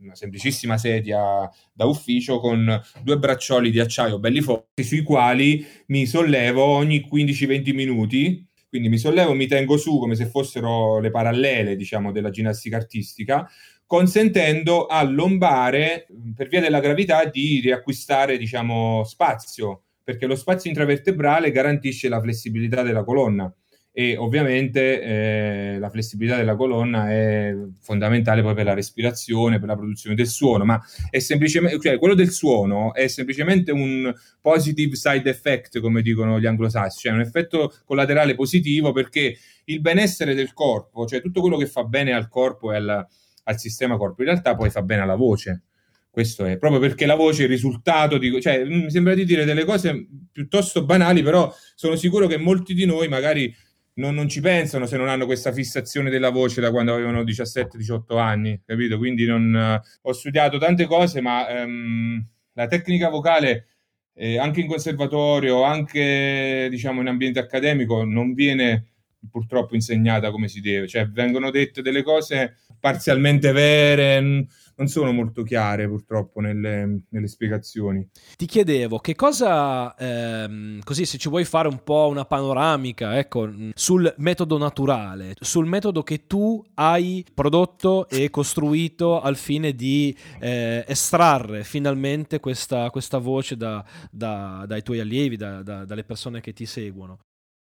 una semplicissima sedia da ufficio con due braccioli di acciaio belli forti sui quali mi sollevo ogni 15-20 minuti quindi mi sollevo, mi tengo su come se fossero le parallele, diciamo, della ginnastica artistica, consentendo al lombare, per via della gravità, di riacquistare, diciamo, spazio, perché lo spazio intravertebrale garantisce la flessibilità della colonna e ovviamente eh, la flessibilità della colonna è fondamentale poi per la respirazione, per la produzione del suono, ma è semplicemente, cioè quello del suono è semplicemente un positive side effect, come dicono gli anglosassoni, cioè un effetto collaterale positivo perché il benessere del corpo, cioè tutto quello che fa bene al corpo e al, al sistema corpo, in realtà poi fa bene alla voce. Questo è proprio perché la voce è il risultato di. cioè, mi sembra di dire delle cose piuttosto banali, però sono sicuro che molti di noi magari non, non, ci pensano se non hanno questa fissazione della voce da quando avevano 17-18 anni, capito? Quindi non, uh, ho studiato tante cose, ma um, la tecnica vocale eh, anche in conservatorio, anche diciamo in ambiente accademico, non viene purtroppo insegnata come si deve, cioè vengono dette delle cose parzialmente vere, non sono molto chiare purtroppo nelle, nelle spiegazioni. Ti chiedevo che cosa, ehm, così se ci vuoi fare un po' una panoramica, ecco, sul metodo naturale, sul metodo che tu hai prodotto e costruito al fine di eh, estrarre finalmente questa, questa voce da, da, dai tuoi allievi, da, dalle persone che ti seguono.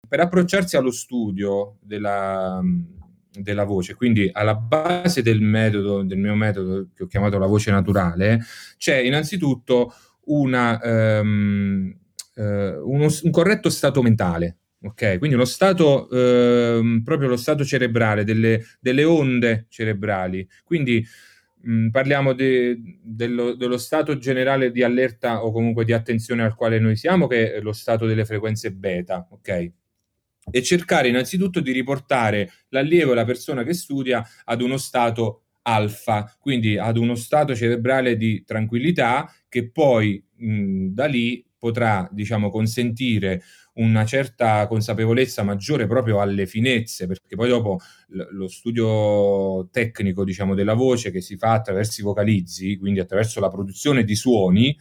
Per approcciarsi allo studio della della voce, quindi alla base del metodo, del mio metodo che ho chiamato la voce naturale, c'è innanzitutto una, um, uh, uno, un corretto stato mentale. Ok, quindi uno stato, uh, proprio lo stato cerebrale, delle, delle onde cerebrali. Quindi mh, mm, parliamo de, dello, dello, stato generale di allerta o comunque di attenzione al quale noi siamo, che è lo stato delle frequenze beta. Ok, e cercare innanzitutto di riportare l'allievo e la persona che studia ad uno stato alfa, quindi ad uno stato cerebrale di tranquillità che poi mh, da lì potrà, diciamo, consentire una certa consapevolezza maggiore proprio alle finezze, perché poi dopo lo studio tecnico, diciamo, della voce che si fa attraverso i vocalizzi, quindi attraverso la produzione di suoni,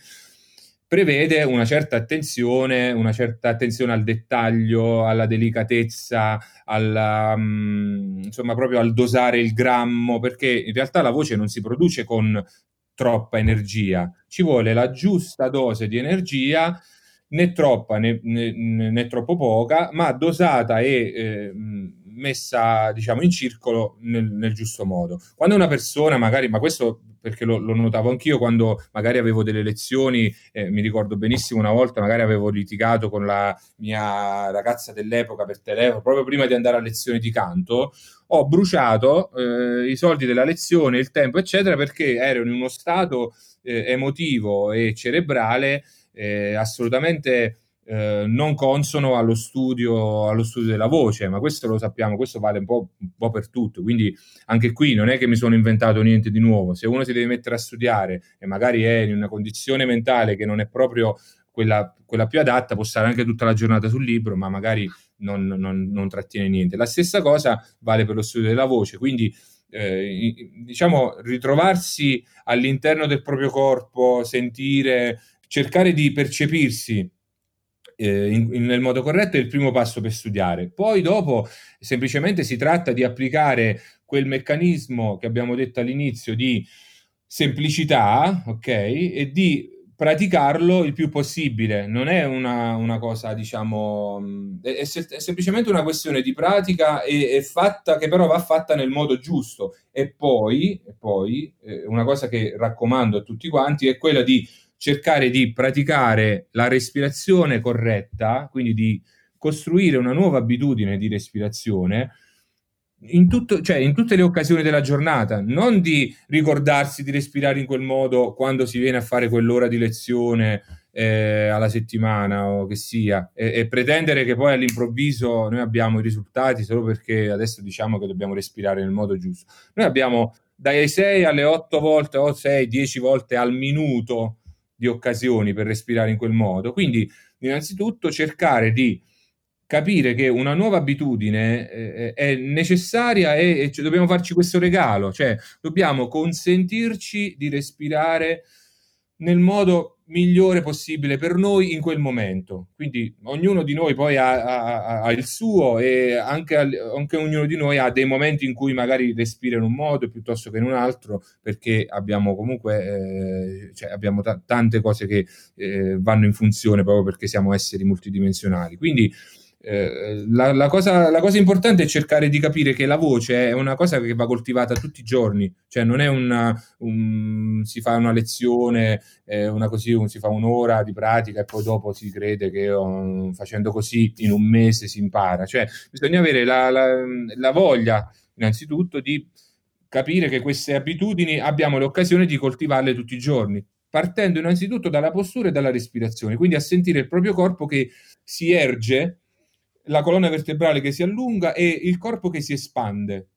prevede una certa attenzione, una certa attenzione al dettaglio, alla delicatezza, alla, um, insomma, proprio al dosare il grammo, perché in realtà la voce non si produce con troppa energia, ci vuole la giusta dose di energia, né troppa né, né, né troppo poca, ma dosata e eh, messa diciamo in circolo nel, nel, giusto modo. Quando una persona magari, ma questo perché lo, lo notavo anch'io quando magari avevo delle lezioni, eh, mi ricordo benissimo una volta magari avevo litigato con la mia ragazza dell'epoca per telefono, proprio prima di andare a lezione di canto, ho bruciato eh, i soldi della lezione, il tempo eccetera perché ero in uno stato eh, emotivo e cerebrale eh, assolutamente eh, non consono allo studio, allo studio, della voce, ma questo lo sappiamo, questo vale un po', un po', per tutto. Quindi anche qui non è che mi sono inventato niente di nuovo. Se uno si deve mettere a studiare e magari è in una condizione mentale che non è proprio quella, quella più adatta, può stare anche tutta la giornata sul libro, ma magari non, non, non trattiene niente. La stessa cosa vale per lo studio della voce. Quindi eh, diciamo ritrovarsi all'interno del proprio corpo, sentire, cercare di percepirsi eh, in, in, nel modo corretto è il primo passo per studiare. Poi dopo semplicemente si tratta di applicare quel meccanismo che abbiamo detto all'inizio di semplicità, ok? E di praticarlo il più possibile. Non è una, una cosa, diciamo, è, è, semplicemente una questione di pratica e, e, fatta, che però va fatta nel modo giusto. E poi, e poi eh, una cosa che raccomando a tutti quanti è quella di cercare di praticare la respirazione corretta, quindi di costruire una nuova abitudine di respirazione in, tutto, cioè in tutte le occasioni della giornata, non di ricordarsi di respirare in quel modo quando si viene a fare quell'ora di lezione eh, alla settimana o che sia, e, e, pretendere che poi all'improvviso noi abbiamo i risultati solo perché adesso diciamo che dobbiamo respirare nel modo giusto. Noi abbiamo dai 6 alle 8 volte o 6, 10 volte al minuto di occasioni per respirare in quel modo. Quindi, innanzitutto, cercare di capire che una nuova abitudine eh, è necessaria e, e cioè, dobbiamo farci questo regalo, cioè dobbiamo consentirci di respirare nel modo migliore possibile per noi in quel momento. Quindi ognuno di noi poi ha, ha, ha il suo e anche, anche, ognuno di noi ha dei momenti in cui magari respira in un modo piuttosto che in un altro perché abbiamo comunque eh, cioè abbiamo t- tante cose che eh, vanno in funzione proprio perché siamo esseri multidimensionali. Quindi eh, la, la, cosa, la, cosa, importante è cercare di capire che la voce è una cosa che va coltivata tutti i giorni, cioè non è una, un, si fa una lezione, eh, una così, un, si fa un'ora di pratica e poi dopo si crede che um, facendo così in un mese si impara, cioè bisogna avere la, la voglia innanzitutto di capire che queste abitudini abbiamo l'occasione di coltivarle tutti i giorni, partendo innanzitutto dalla postura e dalla respirazione, quindi a sentire il proprio corpo che si erge la colonna vertebrale che si allunga e il corpo che si espande.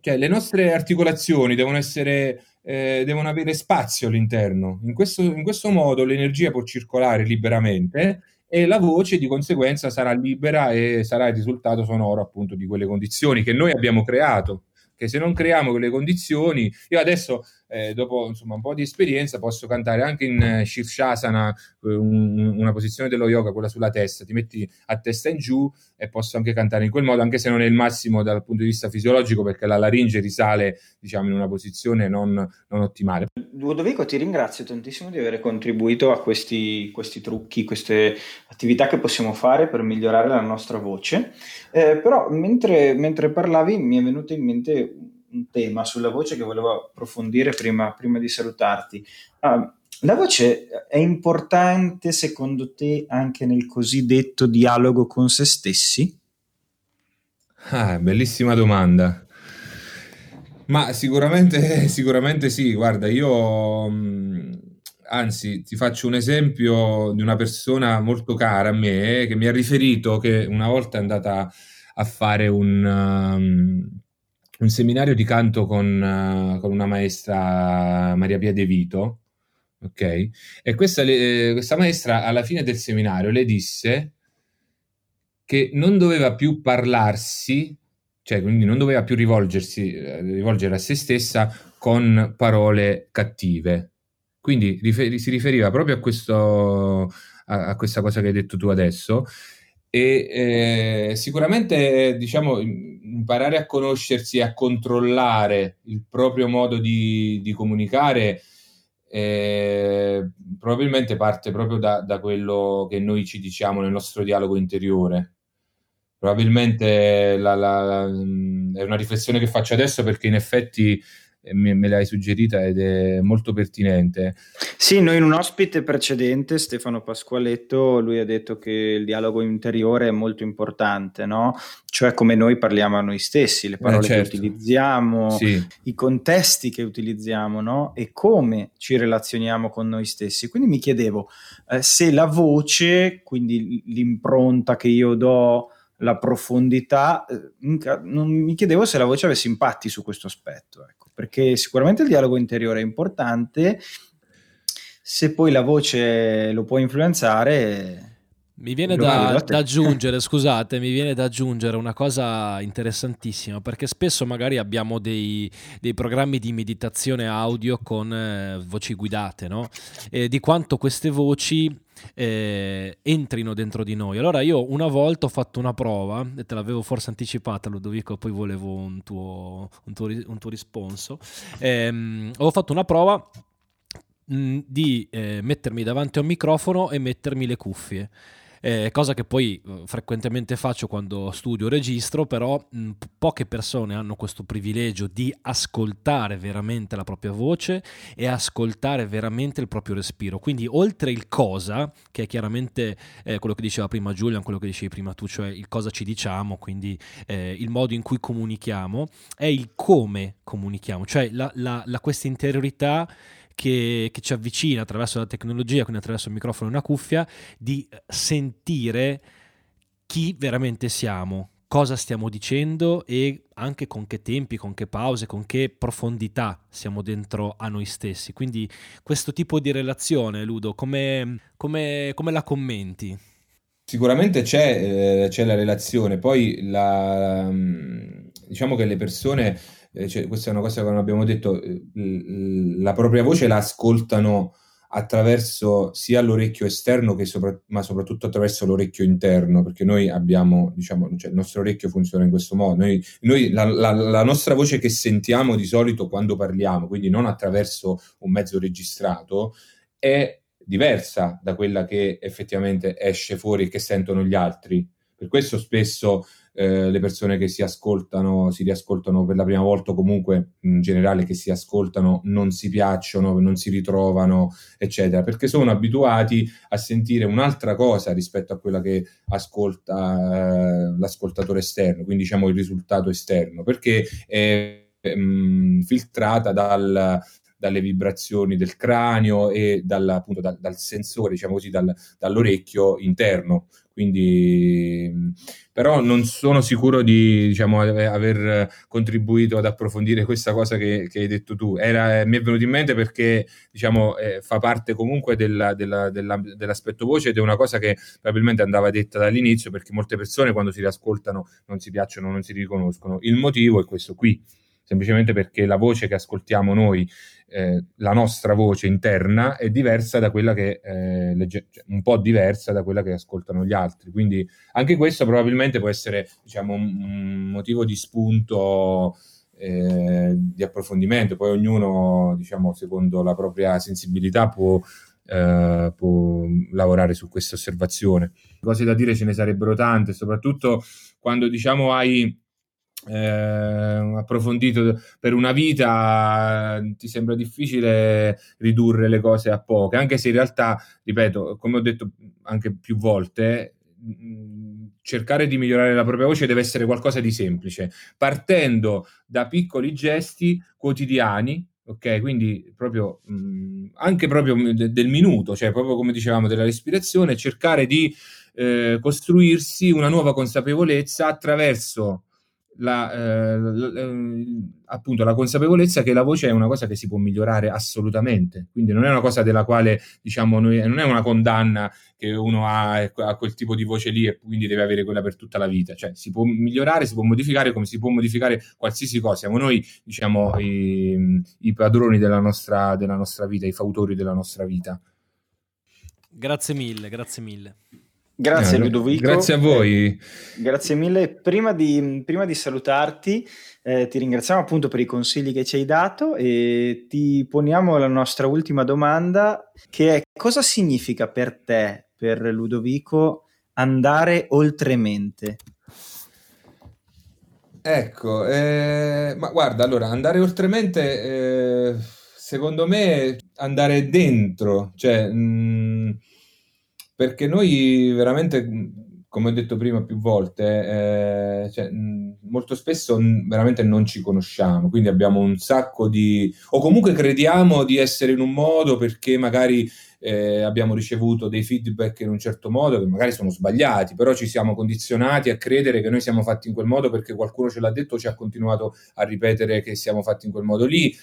Cioè, le nostre articolazioni devono, essere, eh, devono avere spazio all'interno. In questo, in questo modo l'energia può circolare liberamente e la voce di conseguenza sarà libera e sarà il risultato sonoro appunto di quelle condizioni che noi abbiamo creato che se non creiamo quelle condizioni, io adesso eh, dopo insomma, un po' di esperienza posso cantare anche in eh, Shirshasana, eh, un, una posizione dello yoga, quella sulla testa, ti metti a testa in giù e posso anche cantare in quel modo, anche se non è il massimo dal punto di vista fisiologico, perché la laringe risale diciamo, in una posizione non, non ottimale. Ludovico, ti ringrazio tantissimo di aver contribuito a questi, questi, trucchi, queste attività che possiamo fare per migliorare la nostra voce. Eh, però mentre, mentre parlavi mi è venuto in mente un tema sulla voce che volevo approfondire prima, prima di salutarti. Uh, la voce è importante secondo te anche nel cosiddetto dialogo con se stessi? Ah, bellissima domanda. Ma sicuramente, sicuramente sì, guarda, io mm, anzi ti faccio un esempio di una persona molto cara a me che mi ha riferito che una volta è andata a fare un, um, un seminario di canto con, uh, con una maestra Maria Pia De Vito, ok? E questa, eh, questa maestra alla fine del seminario le disse che non doveva più parlarsi, cioè quindi non doveva più rivolgersi, eh, rivolgere a se stessa con parole cattive. Quindi rifer- si riferiva proprio a, questo, a, a, questa cosa che hai detto tu adesso. E eh, sicuramente, diciamo, imparare a conoscersi e a controllare il proprio modo di, di comunicare eh, probabilmente parte proprio da, da, quello che noi ci diciamo nel nostro dialogo interiore. Probabilmente la, la, è una riflessione che faccio adesso perché in effetti me, me l'hai suggerita ed è molto pertinente. Sì, noi in un ospite precedente, Stefano Pasqualetto, lui ha detto che il dialogo interiore è molto importante, no? Cioè come noi parliamo a noi stessi, le parole eh, certo. che utilizziamo, sì. i contesti che utilizziamo, no? E come ci relazioniamo con noi stessi. Quindi mi chiedevo eh, se la voce, quindi l'impronta che io do, la profondità, eh, non mi chiedevo se la voce avesse impatti su questo aspetto. Ecco perché sicuramente il dialogo interiore è importante, se poi la voce lo può influenzare... Mi viene da, da, aggiungere, scusate, mi viene da aggiungere una cosa interessantissima, perché spesso magari abbiamo dei, dei programmi di meditazione audio con eh, voci guidate, no? E di quanto queste voci eh, entrino dentro di noi. Allora io una volta ho fatto una prova, e te l'avevo forse anticipata Ludovico, poi volevo un tuo, un tuo, un tuo risponso, eh, ho fatto una prova mh, di eh, mettermi davanti a un microfono e mettermi le cuffie eh, cosa che poi eh, frequentemente faccio quando studio o registro, però mh, poche persone hanno questo privilegio di ascoltare veramente la propria voce e ascoltare veramente il proprio respiro. Quindi oltre il cosa, che è chiaramente eh, quello che diceva prima Giulian, quello che dicevi prima tu, cioè il cosa ci diciamo, quindi eh, il modo in cui comunichiamo, è il come comunichiamo, cioè la, la, la questa interiorità che, che, ci avvicina attraverso la tecnologia, quindi attraverso il microfono e una cuffia, di sentire chi veramente siamo, cosa stiamo dicendo e anche con che tempi, con che pause, con che profondità siamo dentro a noi stessi. Quindi questo tipo di relazione, Ludo, come, come, come la commenti? Sicuramente c'è, eh, c'è, la relazione, poi la, diciamo che le persone eh, cioè, questa è una cosa che non abbiamo detto, eh, la propria voce la ascoltano attraverso sia l'orecchio esterno che sopra, ma soprattutto attraverso l'orecchio interno, perché noi abbiamo, diciamo, cioè il nostro orecchio funziona in questo modo. Noi, noi la, la, la, nostra voce che sentiamo di solito quando parliamo, quindi non attraverso un mezzo registrato, è diversa da quella che effettivamente esce fuori e che sentono gli altri. Per questo spesso eh, le persone che si ascoltano, si riascoltano per la prima volta o comunque in generale che si ascoltano non si piacciono, non si ritrovano, eccetera, perché sono abituati a sentire un'altra cosa rispetto a quella che ascolta eh, l'ascoltatore esterno, quindi diciamo il risultato esterno, perché è mh, mm, filtrata dal, dalle vibrazioni del cranio e dal, appunto, dal, dal sensore, diciamo così, dal, dall'orecchio interno. Quindi, però non sono sicuro di diciamo, aver contribuito ad approfondire questa cosa che, che hai detto tu. Era, mi è venuto in mente perché diciamo, eh, fa parte comunque della, della, della, dell'aspetto voce ed è una cosa che probabilmente andava detta dall'inizio perché molte persone quando si riascoltano non si piacciono, non si riconoscono. Il motivo è questo qui semplicemente perché la voce che ascoltiamo noi, eh, la nostra voce interna, è diversa da quella che, eh, legge- cioè, un po' diversa da quella che ascoltano gli altri. Quindi anche questo probabilmente può essere diciamo, un, motivo di spunto. Eh, di approfondimento, poi ognuno, diciamo, secondo la propria sensibilità può, eh, può lavorare su questa osservazione. Cose da dire ce ne sarebbero tante, soprattutto quando diciamo hai eh, approfondito per una vita ti sembra difficile ridurre le cose a poche, anche se in realtà, ripeto, come ho detto anche più volte, cercare di migliorare la propria voce deve essere qualcosa di semplice, partendo da piccoli gesti quotidiani, ok? Quindi proprio mh, anche proprio de- del minuto, cioè proprio come dicevamo della respirazione, cercare di eh, costruirsi una nuova consapevolezza attraverso la, eh, l- appunto la consapevolezza che la voce è una cosa che si può migliorare assolutamente, quindi non è una cosa della quale diciamo noi, non è una condanna che uno ha a quel tipo di voce lì e quindi deve avere quella per tutta la vita, cioè si può migliorare, si può modificare come si può modificare qualsiasi cosa, siamo noi diciamo i, i padroni della nostra, della nostra vita, i fautori della nostra vita. Grazie mille, grazie mille. Grazie eh, Ludovico. Grazie a voi. Grazie mille. Prima di, prima di salutarti, eh, ti ringraziamo appunto per i consigli che ci hai dato e ti poniamo la nostra ultima domanda, che è cosa significa per te, per Ludovico, andare oltremente? Ecco, eh, ma guarda, allora, andare oltremente, eh, secondo me, andare dentro, cioè... Mh, perché noi veramente, come ho detto prima più volte, eh, cioè, molto spesso veramente non ci conosciamo, quindi abbiamo un sacco di... o comunque crediamo di essere in un modo perché magari eh, abbiamo ricevuto dei feedback in un certo modo che magari sono sbagliati, però ci siamo condizionati a credere che noi siamo fatti in quel modo perché qualcuno ce l'ha detto o ci ha continuato a ripetere che siamo fatti in quel modo lì.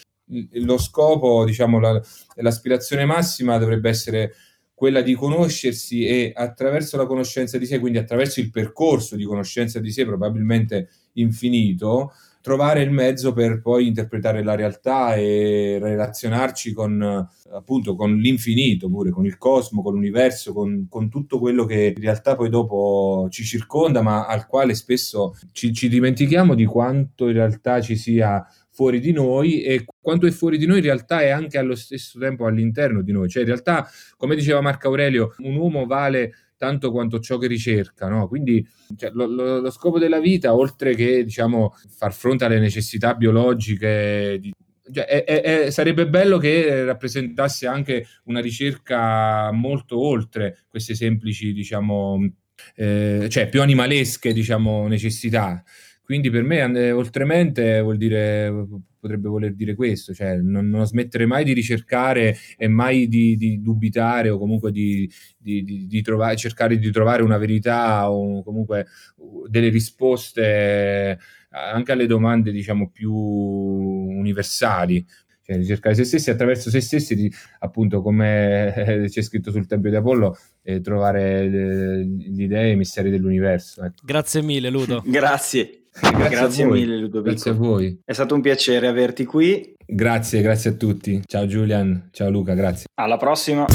Lo scopo, diciamo, la, l'aspirazione massima dovrebbe essere quella di conoscersi e attraverso la conoscenza di sé, quindi attraverso il percorso di conoscenza di sé probabilmente infinito, trovare il mezzo per poi interpretare la realtà e relazionarci con appunto con l'infinito, pure con il cosmo, con l'universo, con, con tutto quello che in realtà poi dopo ci circonda, ma al quale spesso ci, ci dimentichiamo di quanto in realtà ci sia fuori di noi e quanto è fuori di noi in realtà è anche allo stesso tempo all'interno di noi. Cioè in realtà, come diceva Marco Aurelio, un uomo vale tanto quanto ciò che ricerca, no? Quindi cioè, lo, lo, lo, scopo della vita, oltre che diciamo, far fronte alle necessità biologiche, di, cioè, è, è, sarebbe bello che rappresentasse anche una ricerca molto oltre queste semplici, diciamo, eh, cioè più animalesche, diciamo, necessità. Quindi per me eh, oltremente vuol dire, potrebbe voler dire questo, cioè non, non smettere mai di ricercare e mai di, di dubitare o comunque di, di, di trovare, cercare di trovare una verità o comunque delle risposte anche alle domande diciamo più universali cioè ricercare se stessi attraverso se stessi, appunto come c'è scritto sul Tempio di Apollo, eh, trovare le, le idee e i misteri dell'universo. Ecco. Grazie mille Ludo. *laughs* grazie. Grazie, grazie mille Ludovico. Grazie a voi. È stato un piacere averti qui. Grazie, grazie a tutti. Ciao Julian, ciao Luca, grazie. Alla prossima.